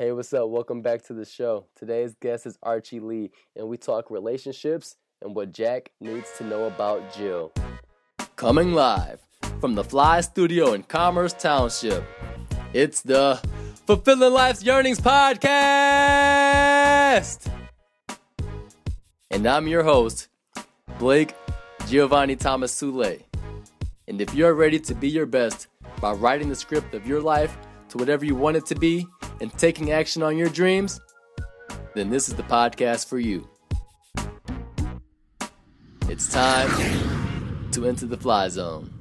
Hey, what's up? Welcome back to the show. Today's guest is Archie Lee, and we talk relationships and what Jack needs to know about Jill. Coming live from the Fly Studio in Commerce Township, it's the Fulfilling Life's Yearnings Podcast! And I'm your host, Blake Giovanni Thomas Sule. And if you're ready to be your best by writing the script of your life to whatever you want it to be and taking action on your dreams, then this is the podcast for you. It's time to enter the fly zone.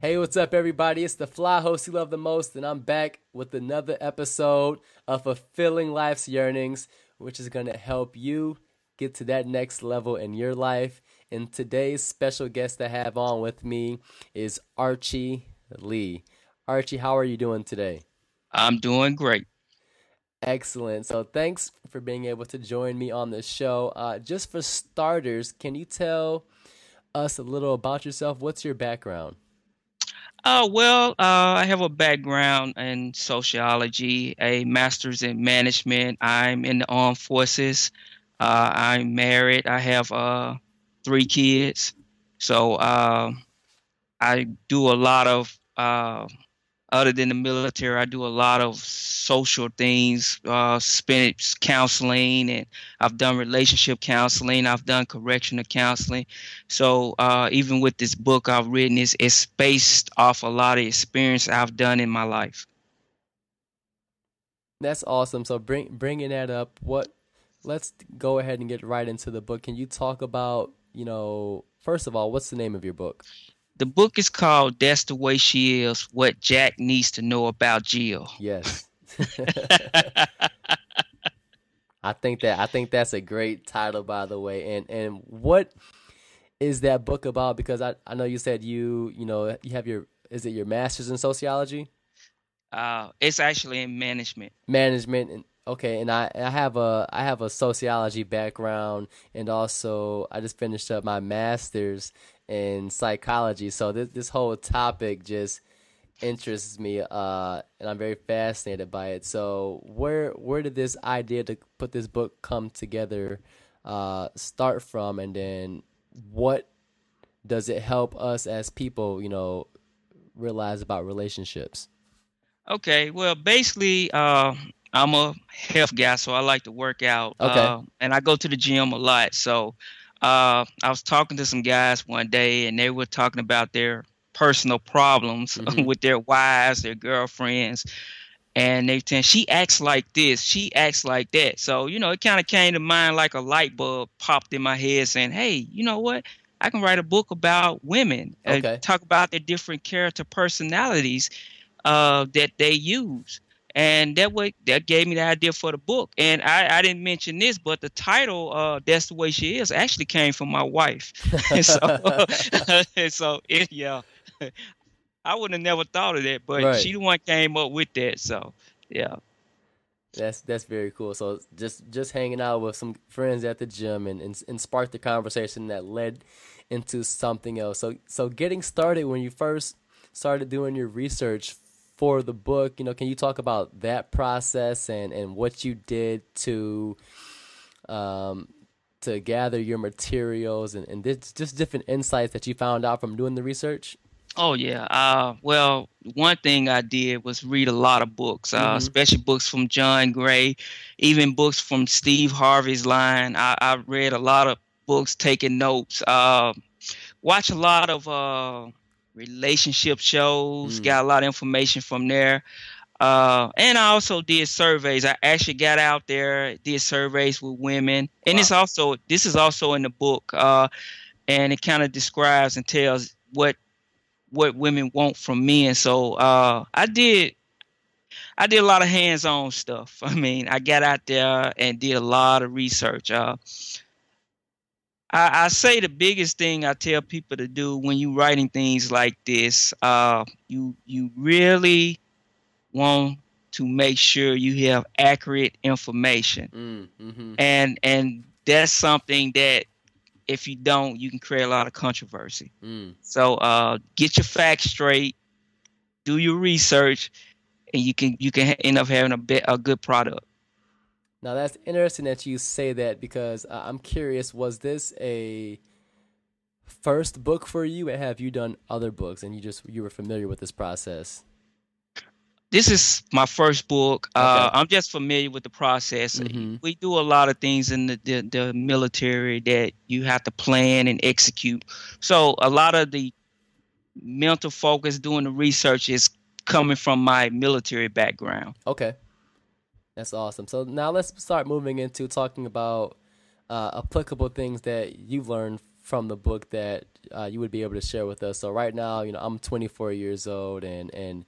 Hey, what's up, everybody? It's the fly host you love the most, and I'm back with another episode of Fulfilling Life's Yearnings, which is going to help you get to that next level in your life. And today's special guest I have on with me is Archie Lee. Archie, how are you doing today? I'm doing great. Excellent. So thanks for being able to join me on the show. Uh, just for starters, can you tell us a little about yourself? What's your background? Uh, well, uh, I have a background in sociology, a master's in management. I'm in the armed forces. Uh, I'm married. I have uh, three kids. So uh, I do a lot of, uh, other than the military, I do a lot of social things, uh, spend counseling, and I've done relationship counseling. I've done correctional counseling. So uh, even with this book I've written, it's, it's based off a lot of experience I've done in my life. That's awesome. So bring bringing that up, what let's go ahead and get right into the book. Can you talk about, you know, first of all, what's the name of your book? The book is called That's the Way She Is What Jack Needs to Know About Jill. Yes. I think that I think that's a great title by the way. And and what is that book about? Because I, I know you said you, you know, you have your is it your masters in sociology? Uh, it's actually in management. Management and okay, and I, I have a I have a sociology background and also I just finished up my masters in psychology. So this this whole topic just interests me uh and I'm very fascinated by it. So where where did this idea to put this book come together uh start from and then what does it help us as people, you know, realize about relationships? Okay, well, basically, uh, I'm a health guy, so I like to work out. Okay. Uh, and I go to the gym a lot. So uh, I was talking to some guys one day, and they were talking about their personal problems Mhm. with their wives, their girlfriends. And they saying she acts like this, she acts like that. So you know, it kind of came to mind like a light bulb popped in my head, saying, "Hey, you know what? I can write a book about women and Okay. talk about their different character personalities uh, that they use." And that way, that gave me the idea for the book. And I, I didn't mention this, but the title, uh, "That's the Way She Is," actually came from my wife. and so, and so it, yeah, I would have never thought of that, but Right. she the one came up with that. So, yeah. That's that's very cool. So just just hanging out with some friends at the gym and, and and sparked the conversation that led into something else. So so getting started when you first started doing your research for the book, you know, can you talk about that process and and what you did to um to gather your materials and and this, just different insights that you found out from doing the research? Oh yeah. Uh, well, one thing I did was read a lot of books, uh, Mhm. especially books from John Gray, even books from Steve Harvey's line. I, I read a lot of books, taking notes. Uh, watch a lot of uh, relationship shows. Mm. Got a lot of information from there. Uh, and I also did surveys. I actually got out there, did surveys with women, and it's also this is also in the book. Uh, and it kind of describes and tells what what women want from men. So uh, I did I did a lot of hands-on stuff. I mean, I got out there and did a lot of research. Uh, I, I say the biggest thing I tell people to do when you're writing things like this, uh, you you really want to make sure you have accurate information, Mm, mm-hmm. and and that's something that if you don't, you can create a lot of controversy. Mm. So uh, get your facts straight, do your research, and you can you can end up having a bit a good product. Now that's interesting that you say that because uh, I'm curious. Was this a first book for you, and have you done other books, and you just you were familiar with this process? This is my first book. Uh, okay. Uh, I'm just familiar with the process. Mm-hmm. We do a lot of things in the, the, the military that you have to plan and execute. So a lot of the mental focus doing the research is coming from my military background. Okay. That's awesome. So now let's start moving into talking about uh, applicable things that you've learned from the book that uh, you would be able to share with us. So right now, you know, I'm 24 years old and and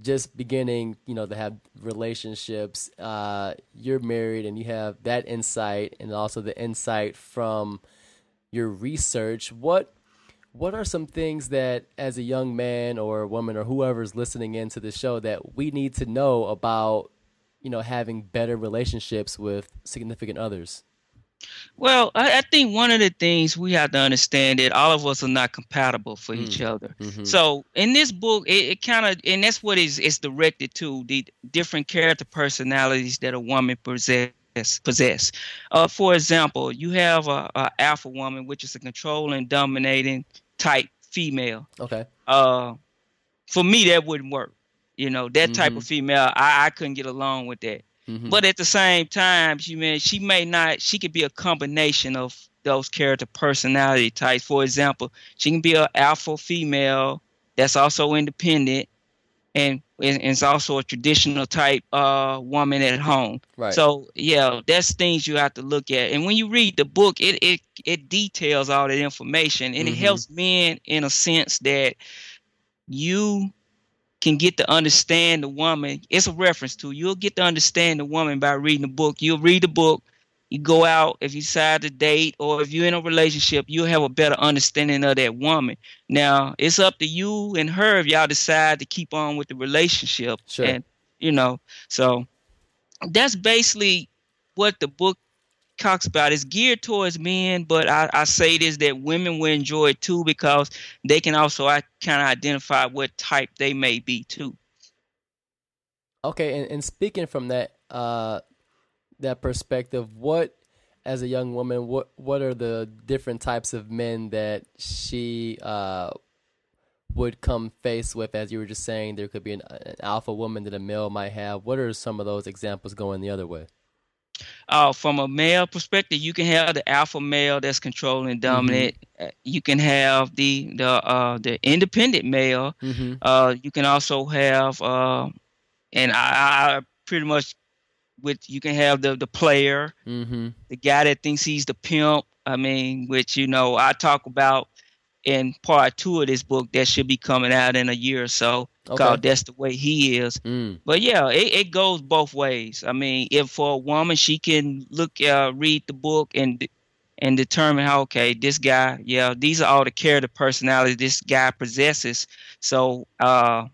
just beginning, you know, to have relationships. Uh, you're married and you have that insight and also the insight from your research. What what are some things that as a young man or a woman or whoever's listening into the show that we need to know about, you know, having better relationships with significant others? Well, I, I, think one of the things we have to understand that all of us are not compatible for mm. each other. Mm-hmm. So in this book, it, it kind of and that's what is it's directed to the different character personalities that a woman possess. Possess. Uh, for example, you have a, a alpha woman, which is a controlling, dominating type female. Okay. Uh, for me, that wouldn't work. You know, that type mm-hmm. of female, I, I couldn't get along with that. Mm-hmm. But at the same time, she may she may not she could be a combination of those character personality types. For example, she can be an alpha female that's also independent and is also a traditional type uh, woman at home. Right. So yeah, that's things you have to look at. And when you read the book, it it it details all that information and mm-hmm. it helps men in a sense that you can get to understand the woman. It's a reference to you'll get to understand the woman by reading the book. You'll read the book. You go out if you decide to date or if you're in a relationship, you'll have a better understanding of that woman. Now it's up to you and her if y'all decide to keep on with the relationship. Sure. And you know, so that's basically what the book talks about is geared towards men, but I, I say this that women will enjoy it too because they can also I kind of identify what type they may be too. Okay, and, and speaking from that uh, that perspective, what as a young woman, what what are the different types of men that she uh, would come face with? As you were just saying, there could be an, an alpha woman that a male might have. What are some of those examples going the other way? Uh, from a male perspective, you can have the alpha male that's controlling mm-hmm. dominant. Mm-hmm. You can have the the uh, the independent male. Mm-hmm. Uh, you can also have, uh, and I, I, pretty much with you can have the the player, mm-hmm. the guy that thinks he's the pimp. I mean, which you know I talk about in part two of this book that should be coming out in a year or so okay. called That's the Way He Is. Mm. But yeah, it, it goes both ways. I mean, if for a woman, she can look, uh, read the book and and determine how, okay, this guy, yeah, these are all the character personalities this guy possesses. So uh,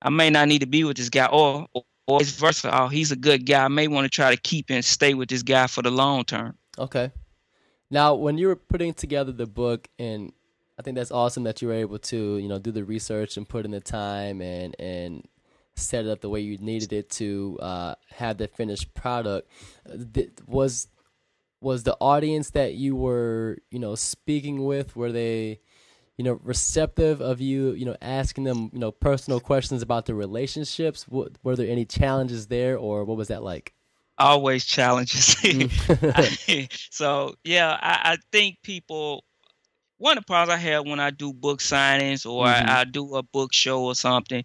I may not need to be with this guy or, or, or vice versa. Oh, he's a good guy. I may want to try to keep and stay with this guy for the long term. Okay. Now, when you were putting together the book and I think that's awesome that you were able to, you know, do the research and put in the time and and set it up the way you needed it to uh, have the finished product. Was was the audience that you were, you know, speaking with were they, you know, receptive of you, you know, asking them, you know, personal questions about the relationships? Were there any challenges there, or what was that like? Always challenges. Mm. so yeah, I, I think people one of the problems I have when I do book signings or mm-hmm. I, I, do a book show or something,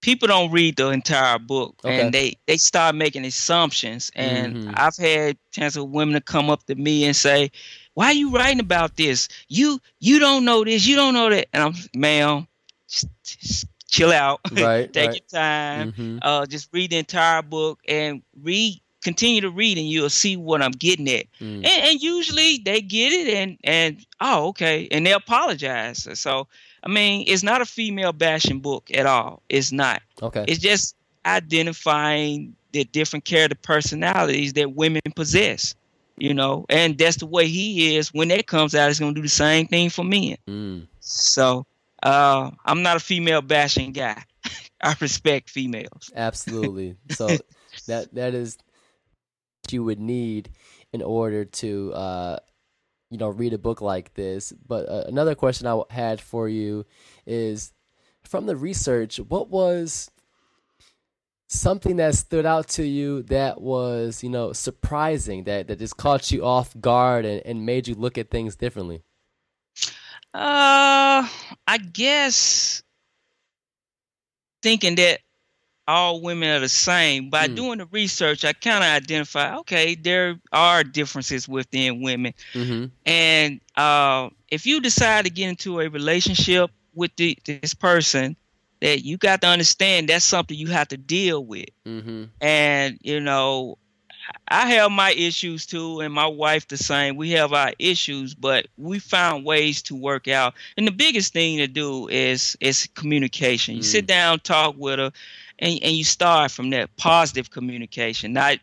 people don't read the entire book okay. and they they start making assumptions. And mm-hmm. I've had chance of women to come up to me and say, "Why are you writing about this? You you don't know this, you don't know that." And I'm, ma'am, just, just chill out. Right. Take right. your time. Mm-hmm. Uh, just read the entire book and read continue to read and you'll see what I'm getting at. Mm. And, and, usually they get it and and oh okay and they apologize. So I mean it's not a female bashing book at all. It's not. Okay. It's just identifying the different character personalities that women possess. You know, and that's the way he is. When that comes out, it's gonna do the same thing for men. Mm. So uh, I'm not a female bashing guy. I respect females. Absolutely. So that that is you would need in order to uh, you know read a book like this. But uh, another question I had for you is from the research, what was something that stood out to you that was you know surprising that that just caught you off guard and, and made you look at things differently? Uh, I guess thinking that all women are the same. By mm. doing the research, I kind of identify okay, there are differences within women, mm-hmm. and uh, if you decide to get into a relationship with the, this person, that you got to understand that's something you have to deal with, mm-hmm. and you know. I have my issues too, and my wife the same. We have our issues, but we found ways to work out. And the biggest thing to do is is communication. You mm. sit down, talk with her, and, and you start from that positive communication, not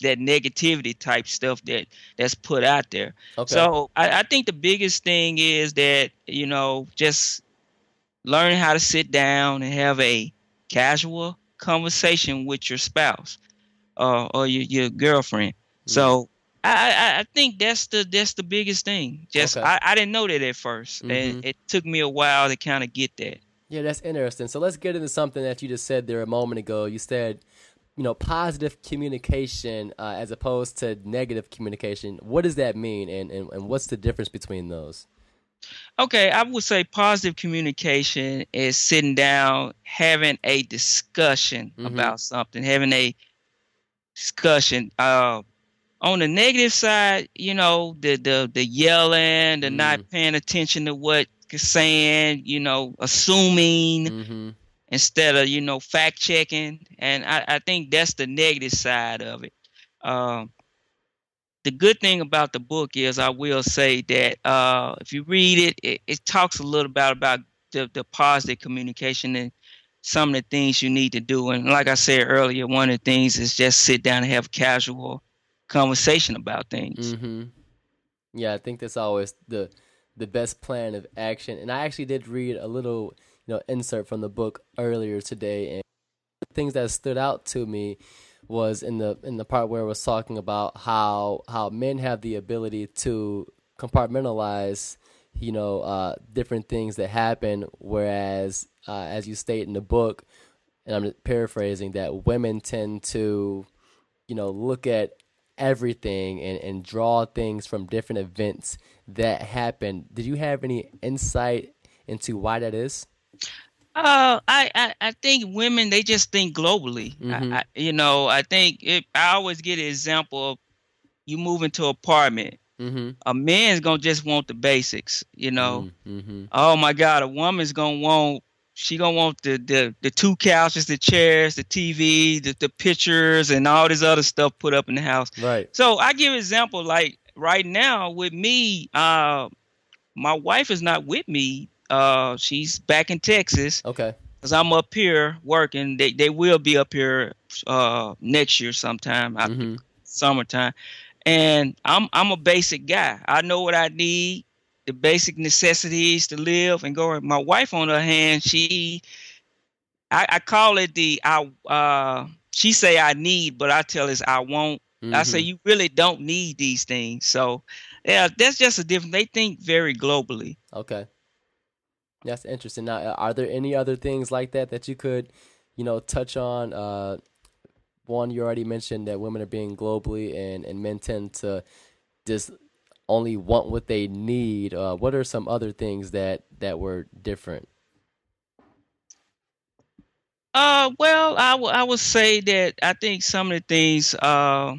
that negativity type stuff that that's put out there. Okay. So I, I think the biggest thing is that you know just learning how to sit down and have a casual conversation with your spouse uh, or your, your girlfriend. Mm-hmm. So I, I, I think that's the that's the biggest thing. Just okay. I, I didn't know that at 1st mm-hmm. and it took me a while to kind of get that. Yeah, that's interesting. So let's get into something that you just said there a moment ago. You said, you know, positive communication uh, as opposed to negative communication. What does that mean, and, and, and what's the difference between those? Okay, I would say positive communication is sitting down, having a discussion mm-hmm. about something, having a discussion. Uh, on the negative side, you know, the the the yelling, the mm. not paying attention to what saying, you know, assuming mm-hmm. instead of, you know, fact checking. And I, I, think that's the negative side of it. Um, the good thing about the book is I will say that uh, if you read it, it, it, talks a little about about the, the positive communication and some of the things you need to do. And like I said earlier, one of the things is just sit down and have casual conversation about things. Mm-hmm. Yeah, I think that's always the the best plan of action. And I actually did read a little, you know, insert from the book earlier today, and things that stood out to me was in the in the part where it was talking about how how men have the ability to compartmentalize you know uh, different things that happen whereas uh, as you state in the book and i'm paraphrasing that women tend to you know look at everything and, and draw things from different events that happened. Did you have any insight into why that is? Uh, I, I, I think women they just think globally. Mm-hmm. I, I, you know, I think it, I always get an example of you move into an apartment. Mm-hmm. A man's gonna just want the basics. You know, mm-hmm. oh my God, a woman's gonna want she gonna want the, the the two couches, the chairs, the TV, the, the pictures, and all this other stuff put up in the house. Right. So I give an example like right now with me, uh, my wife is not with me. Uh, she's back in Texas. Okay. Cause I'm up here working. They they will be up here uh next year sometime, mm-hmm. summertime. And I'm I'm a basic guy. I know what I need the basic necessities to live and go. My wife, on her hand, she, I, I call it the I. Uh, she say I need, but I tell us I won't. Mm-hmm. I say mm-hmm. you really don't need these things. So, yeah, that's just a different. They think very globally. Okay, that's interesting. Now, are there any other things like that that you could, you know, touch on? Uh, one, you already mentioned that women are being globally, and and men tend to just only want what they need. Uh, what are some other things that that were different? Uh, well, I, w- I would say that I think some of the things uh,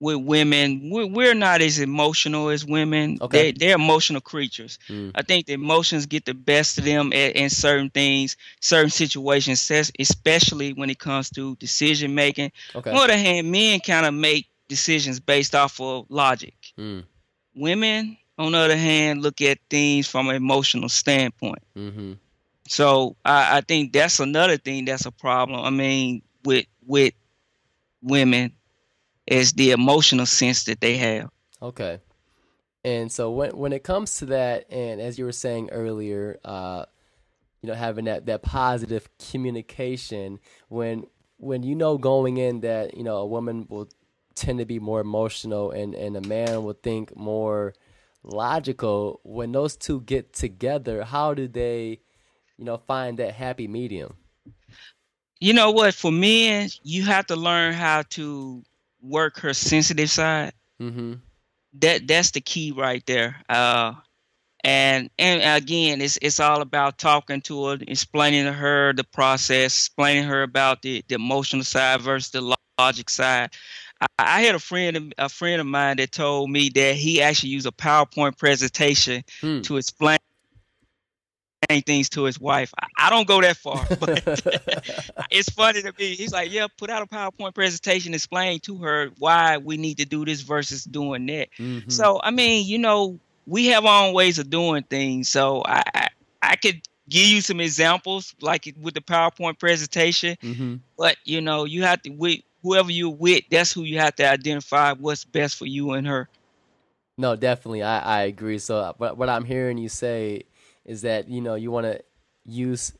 with women, we're, we're not as emotional as women. Okay. They, are emotional creatures. Mm. I think the emotions get the best of them in, in certain things, certain situations, especially when it comes to decision making. Okay. On the other hand, men kind of make decisions based off of logic. Mm. Women, on the other hand, look at things from an emotional standpoint. Mm-hmm. So I, I think that's another thing that's a problem. I mean, with with women, is the emotional sense that they have. Okay. And so when when it comes to that, and as you were saying earlier, uh, you know having that that positive communication when when you know going in that you know a woman will tend to be more emotional and and a man will think more logical. When those two get together how do they you know find that happy medium? You know what? For men you have to learn how to work her sensitive side. Mm-hmm. that that's the key right there. Uh and and again it's it's all about talking to her explaining to her the process explaining her about the, the emotional side versus the logic side I, I had a friend a friend of mine that told me that he actually used a powerpoint presentation Hmm. to explain things to his wife I, I don't go that far but it's funny to me he's like yeah put out a powerpoint presentation explain to her why we need to do this versus doing that Mhm. so I mean, you know, we have our own ways of doing things. So I I, I could give you some examples like with the PowerPoint presentation, Mhm. but you know, you have to with whoever you're with, that's who you have to identify what's best for you and her. No, definitely, I, I agree. So, what what I'm hearing you say is that you know you want to use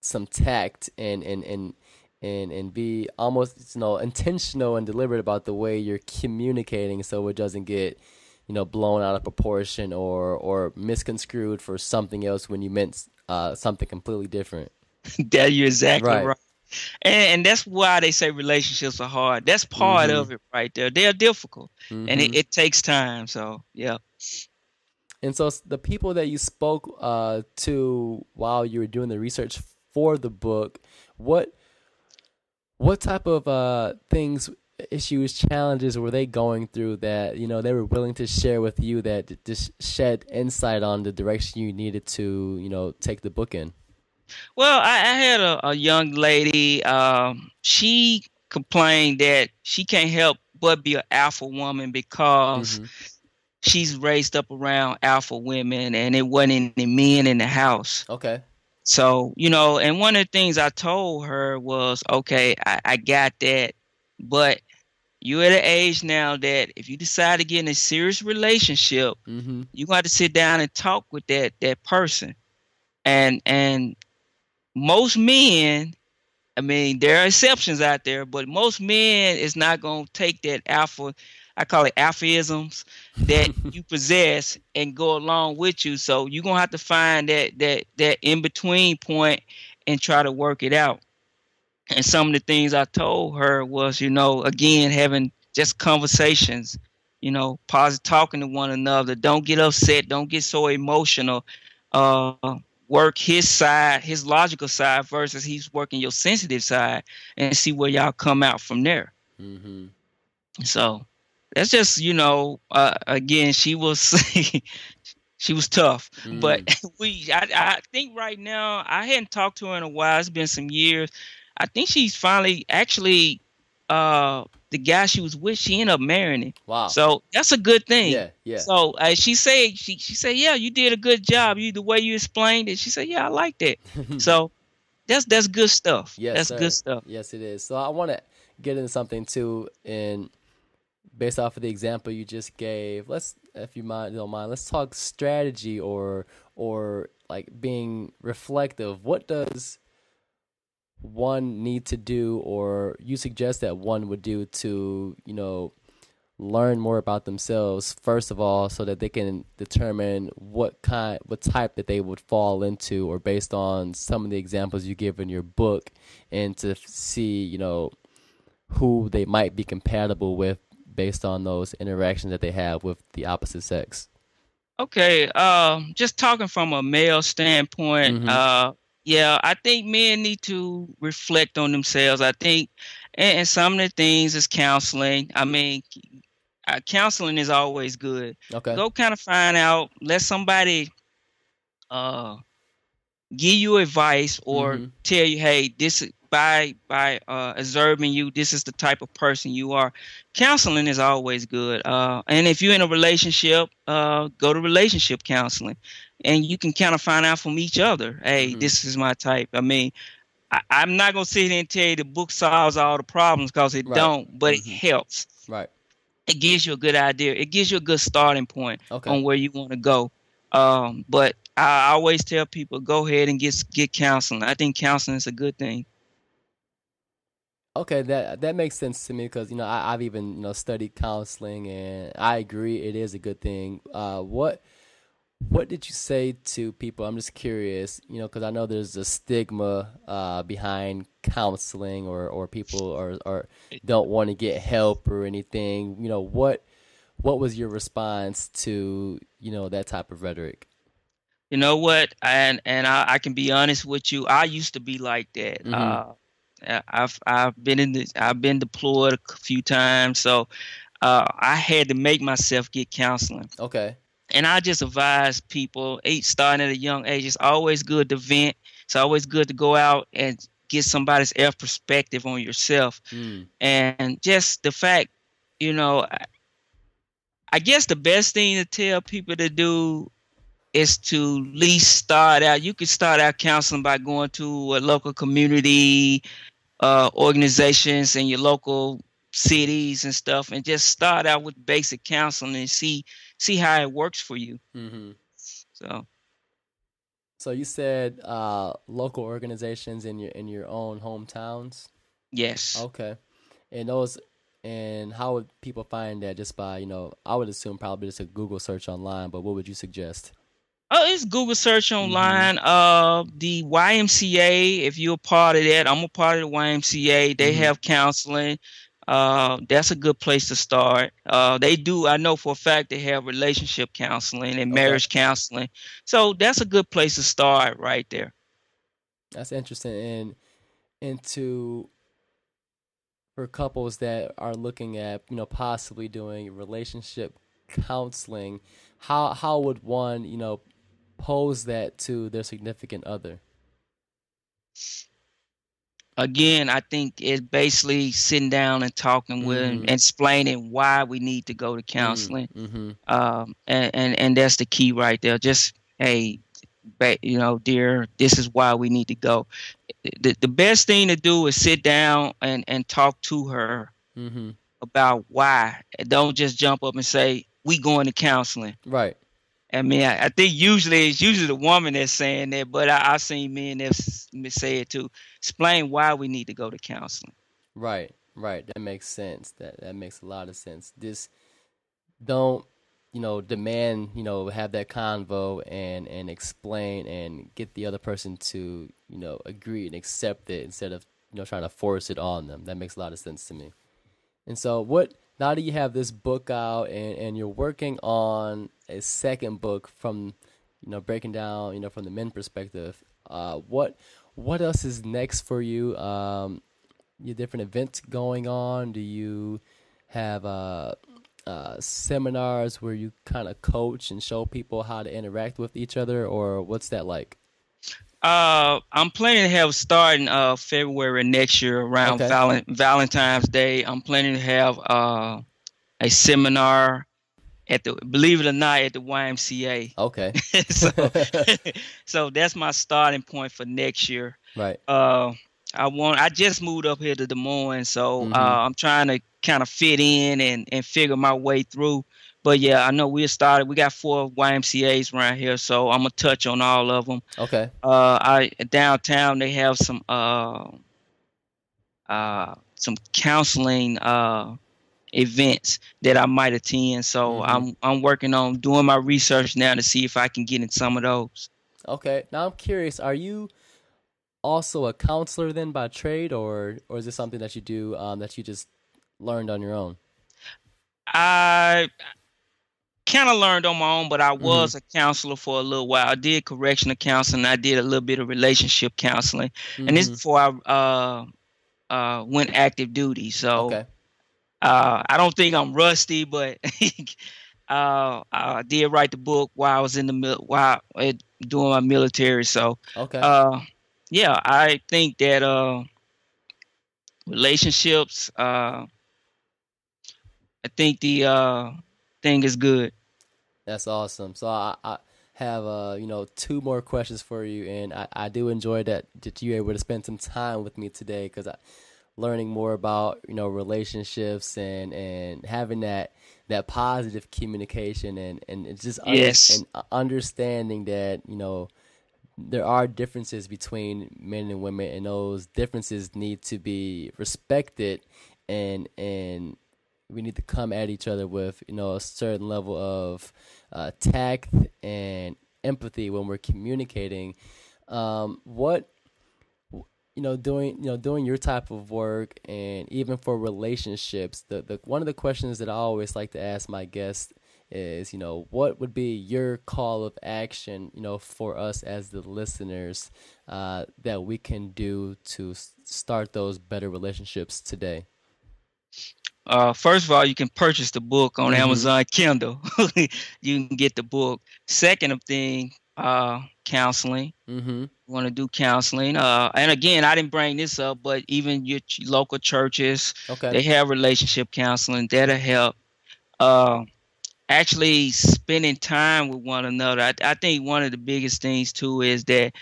some tact and and and and and be almost you know intentional and deliberate about the way you're communicating, so it doesn't get you know blown out of proportion or or misconstrued for something else when you meant uh, something completely different. that you're exactly Right. right. And, and that's why they say relationships are hard. That's part Mhm. of it right there. They're difficult and Mhm. it, it takes time. So yeah. And so the people that you spoke uh, to while you were doing the research for the book, what what type of uh, things, issues, challenges were they going through that you know they were willing to share with you that just shed insight on the direction you needed to you know take the book in? Well, I, I had a, a young lady. Um, she complained that she can't help but be an alpha woman because Mhm. she's raised up around alpha women, and it wasn't any men in the house. Okay. So you know, and one of the things I told her was, okay, I, I got that, but you're at an age now that if you decide to get in a serious relationship, Mm-hmm. you got to sit down and talk with that that person and and most men i mean there are exceptions out there but most men is not going to take that alpha i call it alphaisms that you possess and go along with you so you're going to have to find that that that in between point and try to work it out and some of the things i told her was you know again having just conversations you know, positive talking to one another. Don't get upset. Don't get so emotional. Uh, work his side, his logical side, versus he's working your sensitive side, and see where y'all come out from there. Mm-hmm. So that's just you know, uh, again, she was she was tough, but we I, I think right now I hadn't talked to her in a while. It's been some years. I think she's finally actually uh the guy she was with. She ended up marrying him. Wow. So that's a good thing. yeah, yeah. So uh, she said she she said, "Yeah, you did a good job. You the way you explained it." She said, "Yeah, I like that. so that's that's good stuff. Yes, that's sir. good stuff. Yes, it is. So I want to get into something too, and based off of the example you just gave, let's, if you mind, don't mind, let's talk strategy or or like being reflective. What does one need to do, or you suggest that one would do to, you know, learn more about themselves first of all, so that they can determine what kind, what type that they would fall into, or based on some of the examples you give in your book, and to see, you know, who they might be compatible with based on those interactions that they have with the opposite sex. Okay, um, just talking from a male standpoint, Mhm. uh, yeah, I think men need to reflect on themselves. I think, and, and some of the things is counseling. I mean, uh, counseling is always good. Okay. Go kind of find out. Let somebody uh, give you advice or Mhm. tell you, hey, this is by by uh, observing you, this is the type of person you are. Counseling is always good. Uh, and if you're in a relationship, uh, go to relationship counseling, and you can kind of find out from each other. Hey, Mhm. this is my type. I mean. I, I'm not gonna sit here and tell you the book solves all the problems because it Right. don't, but Mhm. it helps Right. it gives you a good idea. It gives you a good starting point Okay. on where you want to go. Um, but I always tell people go ahead and get get counseling. I think counseling is a good thing. Okay, that that makes sense to me because you know I, have even you know studied counseling and I agree it is a good thing. Uh, what what did you say to people? I'm just curious, you know, because I know there's a stigma uh, behind counseling or or people or or don't want to get help or anything. You know what what was your response to you know that type of rhetoric? You know what, and and I, I can be honest with you. I used to be like that. Mm-hmm. Uh, I've I've been in the I've been deployed a few times, so uh, I had to make myself get counseling. Okay. And I just advise people, eight starting at a young age, it's always good to vent. It's always good to go out and get somebody's else perspective on yourself. Mm. And just the fact, you know, I, I guess the best thing to tell people to do is to least start out. You could start out counseling by going to a local community uh, organizations in your local cities and stuff, and just start out with basic counseling and see see how it works for you. Mm-hmm. So. So you said uh, local organizations in your in your own hometowns. Yes. Okay, and those and how would people find that? Just by you know, I would assume probably just a Google search online. But what would you suggest? Oh, it's Google search mm-hmm. online. Mm-hmm. Uh, the YMCA. If you're a part of that, I'm a part of the YMCA. They mm-hmm. have counseling. Uh, that's a good place to start. Uh, they do. I know for a fact they have relationship counseling and okay. marriage counseling. So that's a good place to start right there. That's interesting. And into for couples that are looking at you know possibly doing relationship counseling, how how would one you know pose that to their significant other? Again, I think it's basically sitting down and talking mm-hmm. with mm-hmm. explaining why we need to go to counseling, mm-hmm. um, and, and and that's the key right there. Just hey, you know, dear, this is why we need to go. The, the best thing to do is sit down and, and talk to her mm-hmm. about why. Don't just jump up and say, we going to counseling. Right. I mean, I, I, think usually it's usually the woman that's saying that, but I, I've seen men that say it too. Explain why we need to go to counseling. Right, right. That makes sense. That that makes a lot of sense. This don't you know demand you know have that convo and and explain and get the other person to you know agree and accept it instead of you know trying to force it on them. That makes a lot of sense to me. And so what now that you have this book out and, and you're working on a second book from you know breaking down you know from the men perspective uh, what what else is next for you? Um, your different events going on? Do you have uh, uh, seminars where you kind of coach and show people how to interact with each other or what's that like uh, I'm planning to have starting uh February next year around okay. Val- Valentine's Day. I'm planning to have uh a seminar at the believe it or not at the YMCA. Okay. so so that's my starting point for next year. Right. Uh I want I just moved up here to Des Moines, so mm-hmm. uh, I'm trying to kind of fit in and and figure my way through. But yeah, I know we started. We got four YMCA's around here, so I'm gonna touch on all of them. Okay. Uh, I downtown they have some uh, uh, some counseling uh events that I might attend. So mm-hmm. I'm I'm working on doing my research now to see if I can get in some of those. Okay. Now I'm curious. Are you also a counselor then by trade, or or is this something that you do um, that you just learned on your own? I kind of learned on my own, but I mm-hmm. was mm-hmm. a counselor for a little while. I did correctional counseling. I did a little bit of relationship counseling, mm-hmm. and this mm-hmm. before I uh, uh, went active duty. So okay. uh, I don't think I'm rusty, but uh, I did write the book while I was in the mil- while uh, doing my military. So okay, uh, yeah, I think that uh, relationships. I think the thing is good. That's awesome. So I, I have uh you know two more questions for you, and I, I do enjoy that that you were able to spend some time with me today because I learning more about you know relationships and and having that that positive communication and and it's just Yes. and understanding that you know there are differences between men and women and those differences need to be respected and and we need to come at each other with you know a certain level of uh, tact and empathy when we're communicating. Um, what you know doing you know doing your type of work and even for relationships the, the one of the questions that i always like to ask my guests is you know what would be your call of action you know for us as the listeners uh, that we can do to start those better relationships today Uh, first of all, you can purchase the book on Mhm. Amazon Kindle. you can get the book. Second of thing, uh, counseling. mm-hmm Want to do counseling? Uh, and again, I didn't bring this up, but even your ch- local churches, okay they have relationship counseling that'll help. Uh, actually, spending time with one another. I, I think one of the biggest things too is that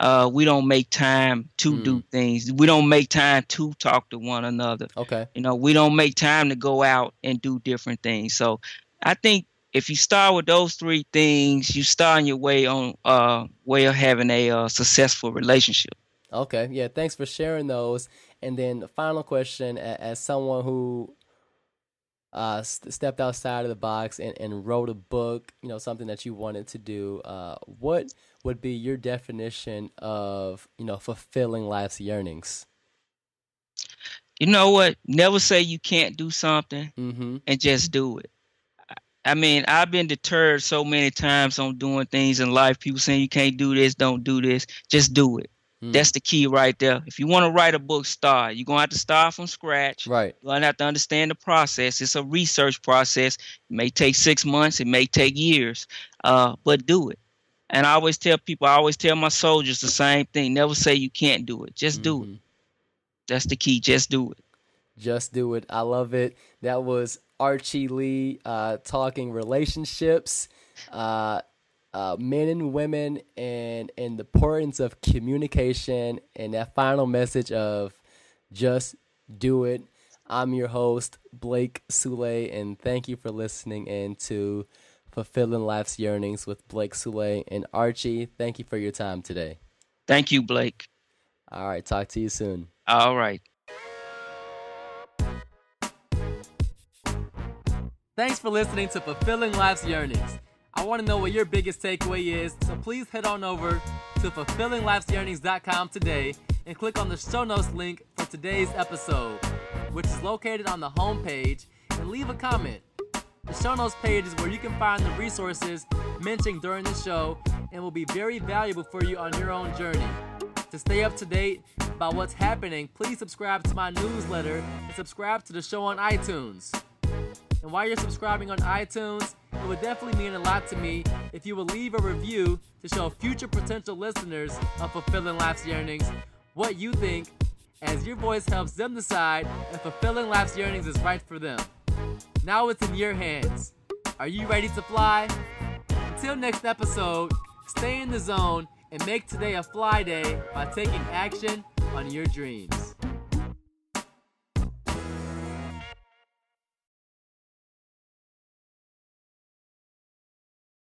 uh, we don't make time to Mm. do things. We don't make time to talk to one another. okay You know, we don't make time to go out and do different things. So I think if you start with those three things, you start on your way on uh way of having a uh, successful relationship. Okay, yeah, thanks for sharing those. And then the final question, as someone who uh, st- stepped outside of the box and, and wrote a book, you know, something that you wanted to do, uh, what would be your definition of, you know, fulfilling life's yearnings? You know what? Never say you can't do something Mm-hmm. and just do it. I mean, I've been deterred so many times on doing things in life. People saying you can't do this, don't do this. Just do it. Mm. That's the key right there. If you want to write a book, start. You're gonna have to start from scratch. right. You're gonna have to understand the process. It's a research process. It may take six months. It may take years. Uh, but do it. And I always tell people. I always tell my soldiers the same thing. Never say you can't do it. Just do it. Mhm. That's the key. Just do it. Just do it. I love it. That was Archie Lee uh, talking relationships, uh, uh, men and women, and and the importance of communication, and that final message of just do it. I'm your host Blake Sule, and thank you for listening in to Fulfilling Life's Yearnings with Blake Sule and Archie. Thank you for your time today. Thank you, Blake. All right, talk to you soon. All right. Thanks for listening to Fulfilling Life's Yearnings. I want to know what your biggest takeaway is, so please head on over to fulfillinglifesyearnings.com today and click on the show notes link for today's episode, which is located on the homepage, and leave a comment. The show notes page is where you can find the resources mentioned during the show and will be very valuable for you on your own journey. To stay up to date about what's happening, please subscribe to my newsletter and subscribe to the show on iTunes. And while you're subscribing on iTunes, it would definitely mean a lot to me if you would leave a review to show future potential listeners of Fulfilling Life's Yearnings what you think, as your voice helps them decide if Fulfilling Life's Yearnings is right for them. Now it's in your hands. Are you ready to fly? Until next episode, stay in the zone and make today a fly day by taking action on your dreams.